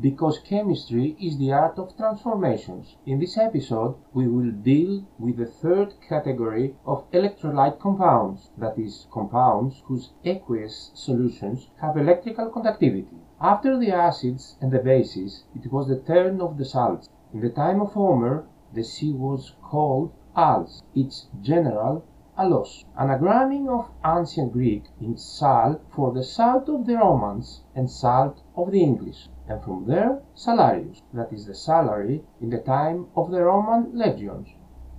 because chemistry is the art of transformations. In this episode, we will deal with the third category of electrolyte compounds, that is, compounds whose aqueous solutions have electrical conductivity. After the acids and the bases, it was the turn of the salts. In the time of Homer, the sea was called Als, its genitive alos, anagramming of ancient Greek in sal for the salt of the Romans and salt of the English, and from there salarius, that is the salary in the time of the Roman legions,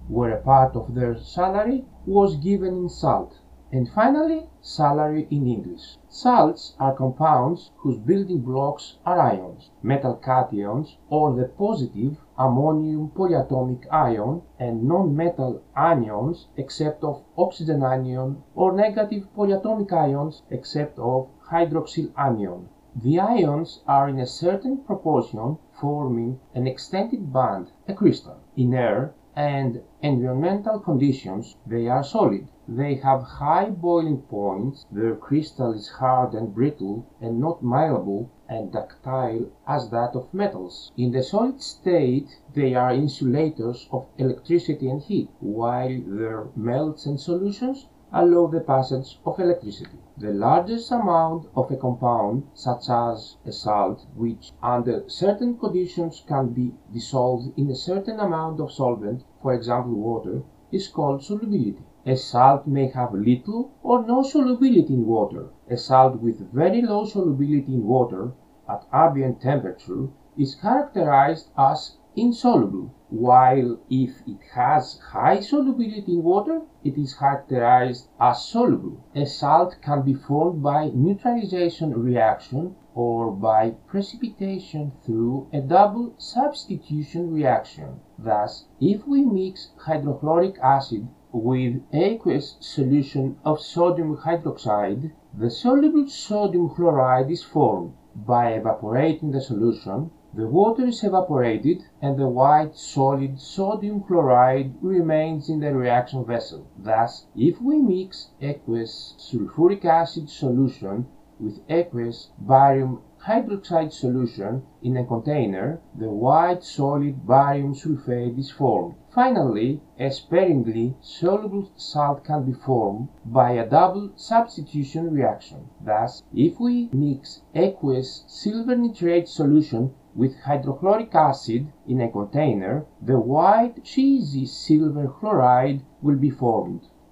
where a part of their salary was given in salt, and finally salary in English. Salts are compounds whose building blocks are ions, metal cations, or the positive ammonium polyatomic ion, and non-metal anions except of oxygen anion, or negative polyatomic ions except of hydroxyl anion. The ions are in a certain proportion forming an extended band, a crystal. In air and environmental conditions they are solid. They have high boiling points, their crystal is hard and brittle and not malleable and ductile as that of metals. In the solid state they are insulators of electricity and heat, while their melts and solutions allow the passage of electricity. The largest amount of a compound, such as a salt, which under certain conditions can be dissolved in a certain amount of solvent, for example water, is called solubility. A salt may have little or no solubility in water. A salt with very low solubility in water at ambient temperature is characterized as insoluble, while if it has high solubility in water, it is characterized as soluble. A salt can be formed by neutralization reaction or by precipitation through a double substitution reaction. Thus, if we mix hydrochloric acid with aqueous solution of sodium hydroxide, the soluble sodium chloride is formed. By evaporating the solution, the water is evaporated and the white solid sodium chloride remains in the reaction vessel. Thus, if we mix aqueous sulfuric acid solution with aqueous barium hydroxide solution in a container, the white solid barium sulfate is formed. Finally, a sparingly soluble salt can be formed by a double substitution reaction. Thus, if we mix aqueous silver nitrate solution with hydrochloric acid in a container, the white cheesy silver chloride will be formed.